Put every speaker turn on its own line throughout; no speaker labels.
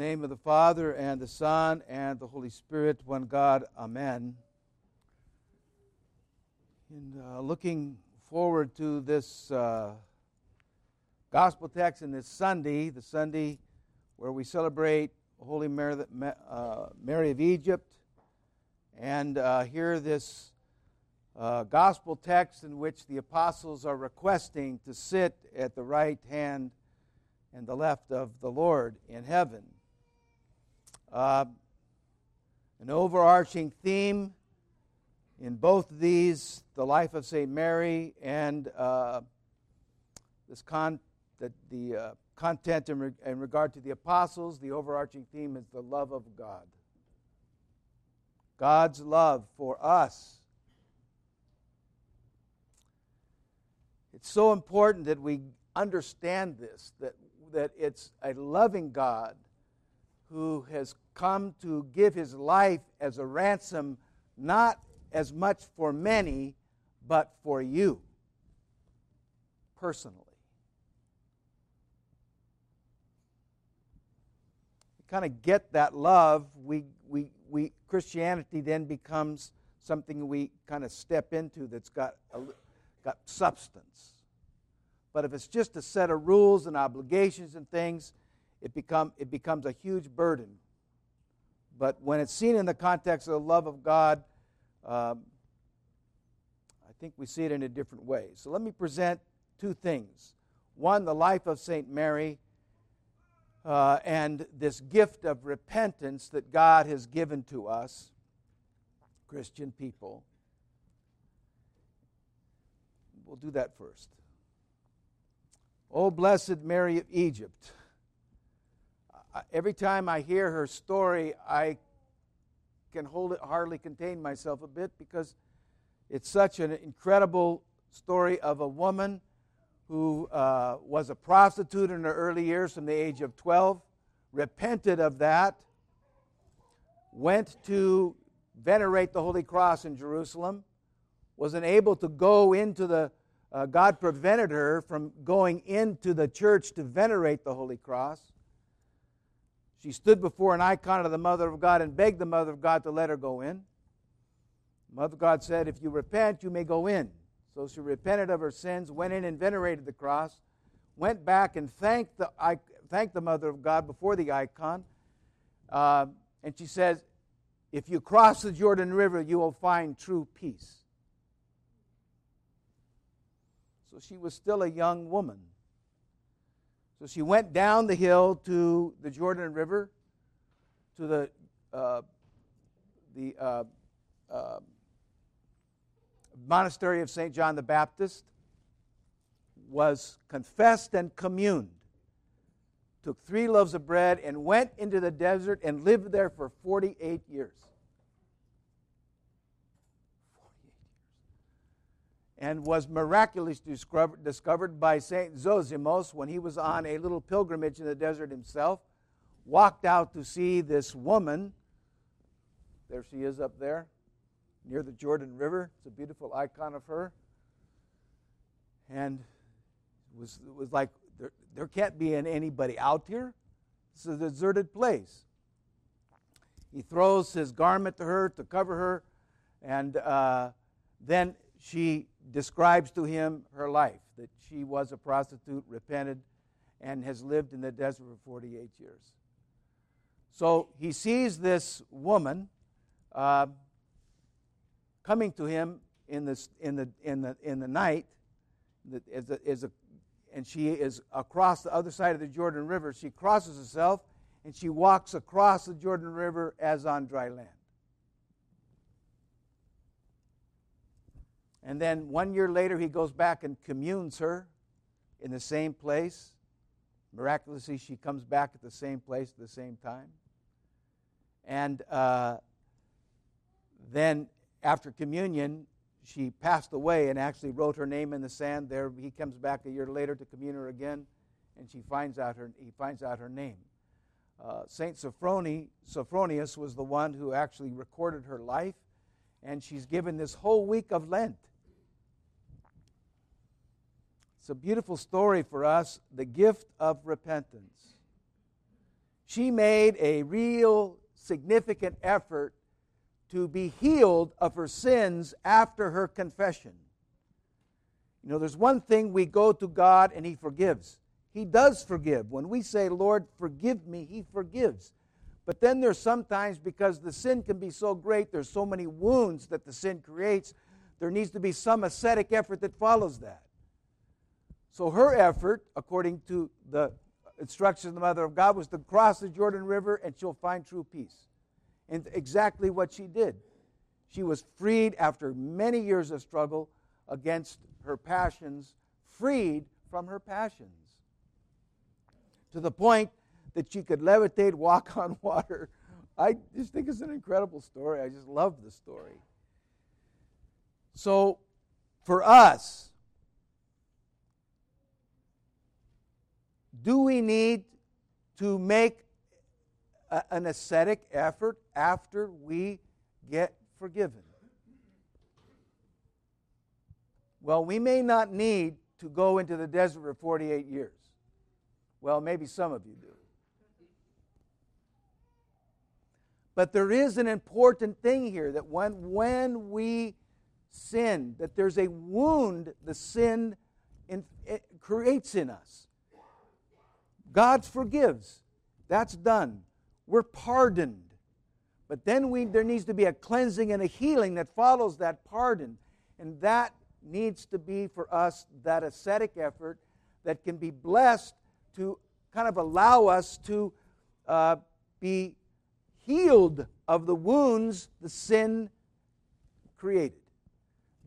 name of the Father, and the Son, and the Holy Spirit, one God. Amen. In uh, looking forward to this uh, gospel text in this Sunday, the Sunday where we celebrate Holy Mary, uh, Mary of Egypt, and uh, hear this uh, gospel text in which the apostles are requesting to sit at the right hand and the left of the Lord in heaven. Uh, an overarching theme in both these, the life of St. Mary and uh, this con- the, the uh, content in, re- in regard to the apostles, the overarching theme is the love of God. God's love for us. It's so important that we understand this, that, that it's a loving God who has come to give his life as a ransom, not as much for many, but for you personally. You kind of get that love, we, we, we, Christianity then becomes something we kind of step into that's got, a, got substance. But if it's just a set of rules and obligations and things, it, become, it becomes a huge burden. But when it's seen in the context of the love of God, um, I think we see it in a different way. So let me present two things. One, the life of St. Mary, uh, and this gift of repentance that God has given to us, Christian people. We'll do that first. Oh, blessed Mary of Egypt. Every time I hear her story, I can hold it, hardly contain myself a bit because it's such an incredible story of a woman who uh, was a prostitute in her early years from the age of 12, repented of that, went to venerate the Holy Cross in Jerusalem, wasn't able to go into the, uh, God prevented her from going into the church to venerate the Holy Cross. She stood before an icon of the Mother of God and begged the Mother of God to let her go in. Mother God said, If you repent, you may go in. So she repented of her sins, went in and venerated the cross, went back and thanked the, thanked the Mother of God before the icon. Uh, and she says, If you cross the Jordan River, you will find true peace. So she was still a young woman. So she went down the hill to the Jordan River, to the, uh, the uh, uh monastery of St. John the Baptist, was confessed and communed, took three loaves of bread, and went into the desert and lived there for 48 years. 48 years. And was miraculously discovered by St. Zosimos when he was on a little pilgrimage in the desert himself. Walked out to see this woman. There she is up there near the Jordan River. It's a beautiful icon of her. And it was, it was like, there, there can't be anybody out here. It's a deserted place. He throws his garment to her to cover her, and uh, then she describes to him her life that she was a prostitute, repented, and has lived in the desert for 48 years. So he sees this woman. Uh, coming to him in, the in, the, in, the, in the night, as a, as a, and she is across the other side of the Jordan River. She crosses herself and she walks across the Jordan River as on dry land. And then one year later, he goes back and communes her in the same place. Miraculously, she comes back at the same place at the same time. And uh, then after communion, she passed away and actually wrote her name in the sand. There, he comes back a year later to commune her again, and she finds out her, he finds out her name. Uh, Saint Sophrony, Sophronius was the one who actually recorded her life, and she's given this whole week of Lent. It's a beautiful story for us the gift of repentance. she made a real significant effort to be healed of her sins after her confession. You know, there's one thing we go to God and He forgives. He does forgive. When we say, Lord, forgive me, He forgives. But then there's sometimes, because the sin can be so great, there's so many wounds that the sin creates, there needs to be some ascetic effort that follows that. So her effort, according to the instructions of the Mother of God, was to cross the Jordan River and she'll find true peace. And exactly what she did. She was freed after many years of struggle against her passions, freed from her passions. To the point that she could levitate, walk on water. I just think it's an incredible story. I just love the story. So, for us, do we need to make a, an ascetic effort after we get forgiven? Well, we may not need to go into the desert for 48 years. Well, maybe some of you do. But there is an important thing here that when, when we sin, that there's a wound the sin in, creates in us. God forgives. That's done. We're pardoned. But then we, there needs to be a cleansing and a healing that follows that pardon. And that needs to be for us that ascetic effort that can be blessed to kind of allow us to uh, be healed of the wounds the sin created.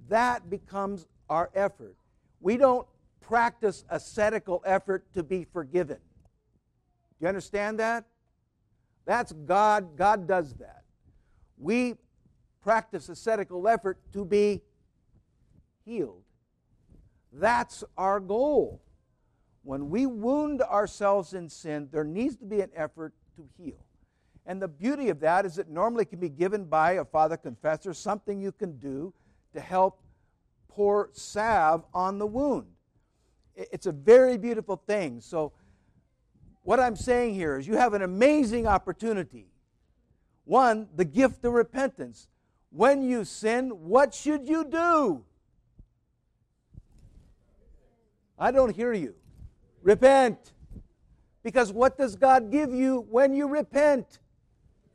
That becomes our effort. We don't practice ascetical effort to be forgiven. You understand that? That's God. God does that. We practice ascetical effort to be healed. That's our goal. When we wound ourselves in sin, there needs to be an effort to heal. And the beauty of that is it normally can be given by a father confessor, something you can do to help pour salve on the wound. It's a very beautiful thing. So, what I'm saying here is you have an amazing opportunity. One, the gift of repentance. When you sin, what should you do? I don't hear you. Repent. Because what does God give you when you repent?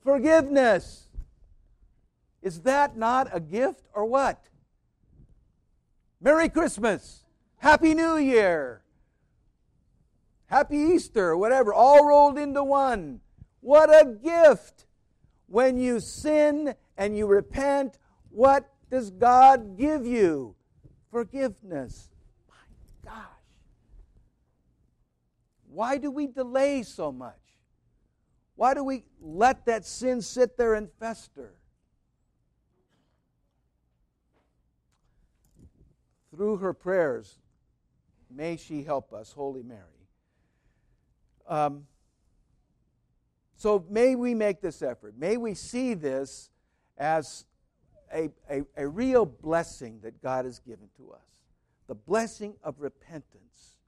Forgiveness. Is that not a gift or what? Merry Christmas. Happy New Year. Happy Easter, whatever, all rolled into one. What a gift. When you sin and you repent, what does God give you? Forgiveness. My gosh. Why do we delay so much? Why do we let that sin sit there and fester? Through her prayers, may she help us, Holy Mary. Um, so may we make this effort. May we see this as a, a, a real blessing that God has given to us the blessing of repentance.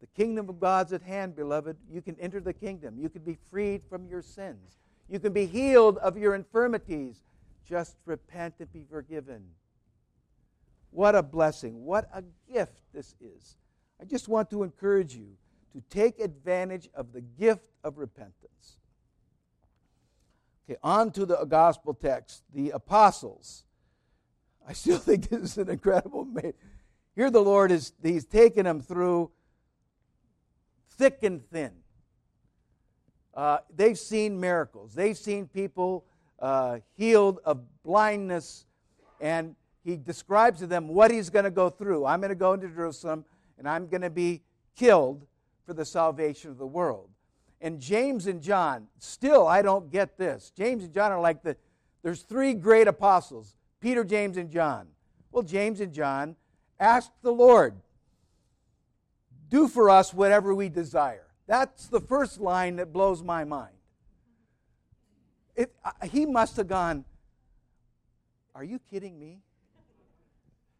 The kingdom of God's at hand, beloved. You can enter the kingdom. You can be freed from your sins. You can be healed of your infirmities. Just repent and be forgiven. What a blessing. What a gift this is. I just want to encourage you to take advantage of the gift of repentance. Okay, on to the gospel text. The apostles. I still think this is an incredible. Here, the Lord is, He's taken them through thick and thin. Uh, they've seen miracles. They've seen people uh, healed of blindness, and he describes to them what he's going to go through. I'm going to go into Jerusalem, and I'm going to be killed for the salvation of the world. And James and John, still, I don't get this. James and John are like the, there's three great apostles Peter, James, and John. Well, James and John asked the Lord, do for us whatever we desire. That's the first line that blows my mind. It, uh, he must have gone, Are you kidding me?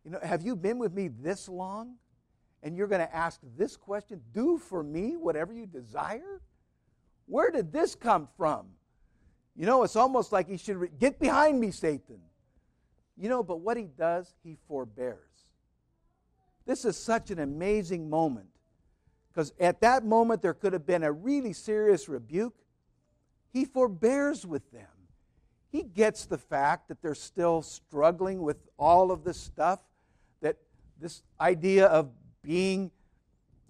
You know, have you been with me this long? And you're going to ask this question Do for me whatever you desire? Where did this come from? You know, it's almost like he should re- get behind me, Satan. You know, but what he does, he forbears. This is such an amazing moment because at that moment there could have been a really serious rebuke. He forbears with them. He gets the fact that they're still struggling with all of this stuff, that this idea of being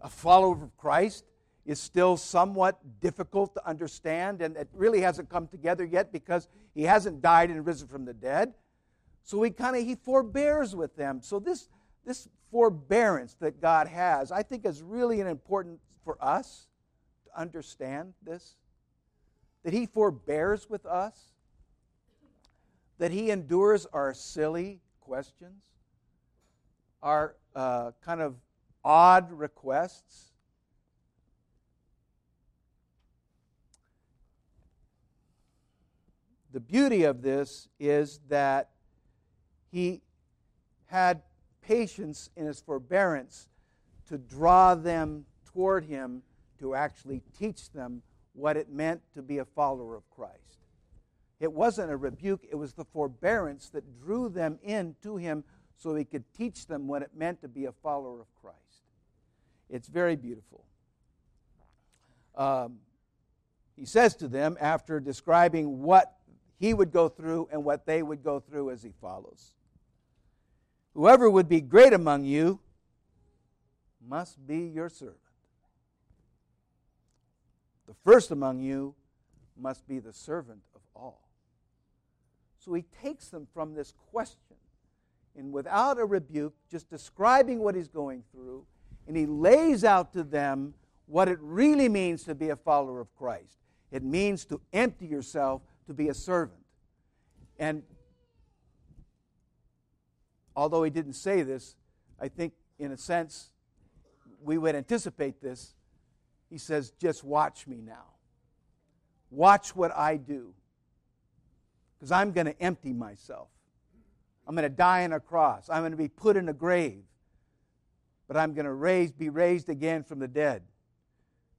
a follower of Christ is still somewhat difficult to understand, and it really hasn't come together yet because he hasn't died and risen from the dead. So he kind of he forbears with them. So this this forbearance that God has, I think is really an important for us to understand this. That he forbears with us, that he endures our silly questions, our uh, kind of odd requests. The beauty of this is that he had patience in his forbearance to draw them toward him to actually teach them what it meant to be a follower of Christ. It wasn't a rebuke, it was the forbearance that drew them in to him so he could teach them what it meant to be a follower of Christ. It's very beautiful. Um, he says to them, after describing what he would go through and what they would go through as he follows Whoever would be great among you must be your servant. The first among you must be the servant of all. So he takes them from this question and without a rebuke, just describing what he's going through, and he lays out to them what it really means to be a follower of Christ. It means to empty yourself to be a servant. And although he didn't say this, I think in a sense we would anticipate this. He says, Just watch me now. Watch what I do. Because I'm going to empty myself. I'm going to die on a cross. I'm going to be put in a grave. But I'm going to raise, be raised again from the dead.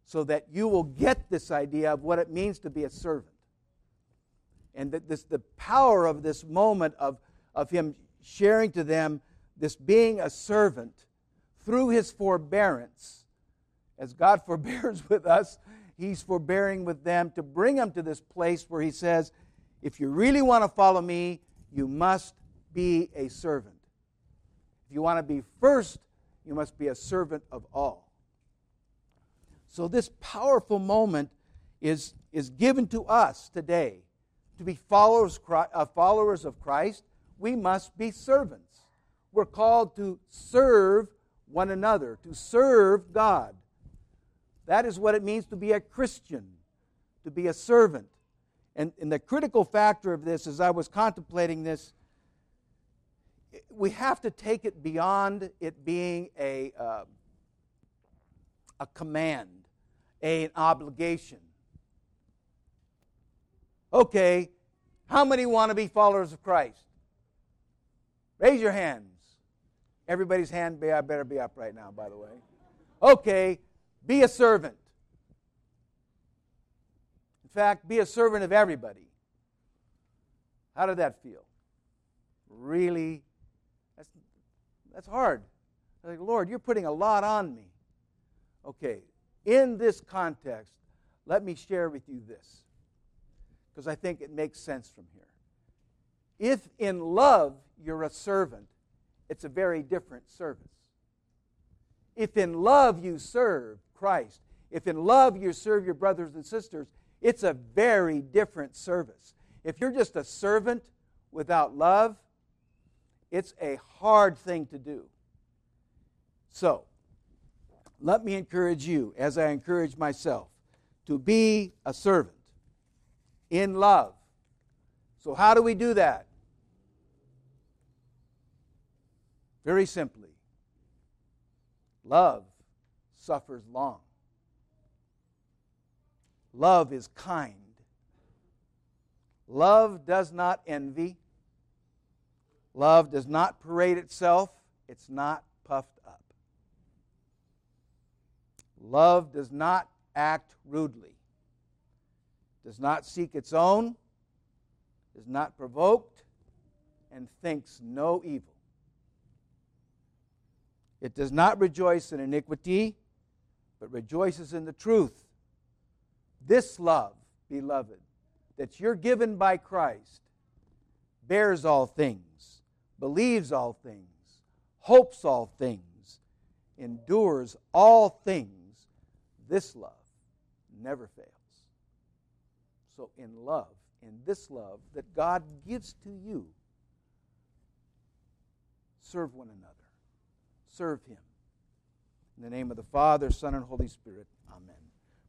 So that you will get this idea of what it means to be a servant. And that this, the power of this moment of, of him sharing to them this being a servant through his forbearance. As God forbears with us, he's forbearing with them to bring them to this place where he says, if you really want to follow me, you must be a servant. If you want to be first, you must be a servant of all. So, this powerful moment is, is given to us today to be followers, uh, followers of Christ we must be servants. We're called to serve one another, to serve God. That is what it means to be a Christian, to be a servant. And, and the critical factor of this, as I was contemplating this, we have to take it beyond it being a, uh, a command, a, an obligation. Okay, how many want to be followers of Christ? Raise your hands. Everybody's hand be, I better be up right now, by the way. Okay, be a servant. In fact, be a servant of everybody. How did that feel? Really? That's, that's hard. I like, Lord, you're putting a lot on me. Okay, in this context, let me share with you this, because I think it makes sense from here. If in love you're a servant, it's a very different service. If in love you serve Christ, if in love you serve your brothers and sisters, it's a very different service. If you're just a servant without love, it's a hard thing to do. So, let me encourage you, as I encourage myself, to be a servant in love. So, how do we do that? Very simply, love suffers long. Love is kind. Love does not envy. Love does not parade itself. It's not puffed up. Love does not act rudely. does not seek its own, is not provoked, and thinks no evil. It does not rejoice in iniquity, but rejoices in the truth. This love, beloved, that you're given by Christ, bears all things, believes all things, hopes all things, endures all things. This love never fails. So, in love, in this love that God gives to you, serve one another. Serve Him. In the name of the Father, Son, and Holy Spirit, Amen.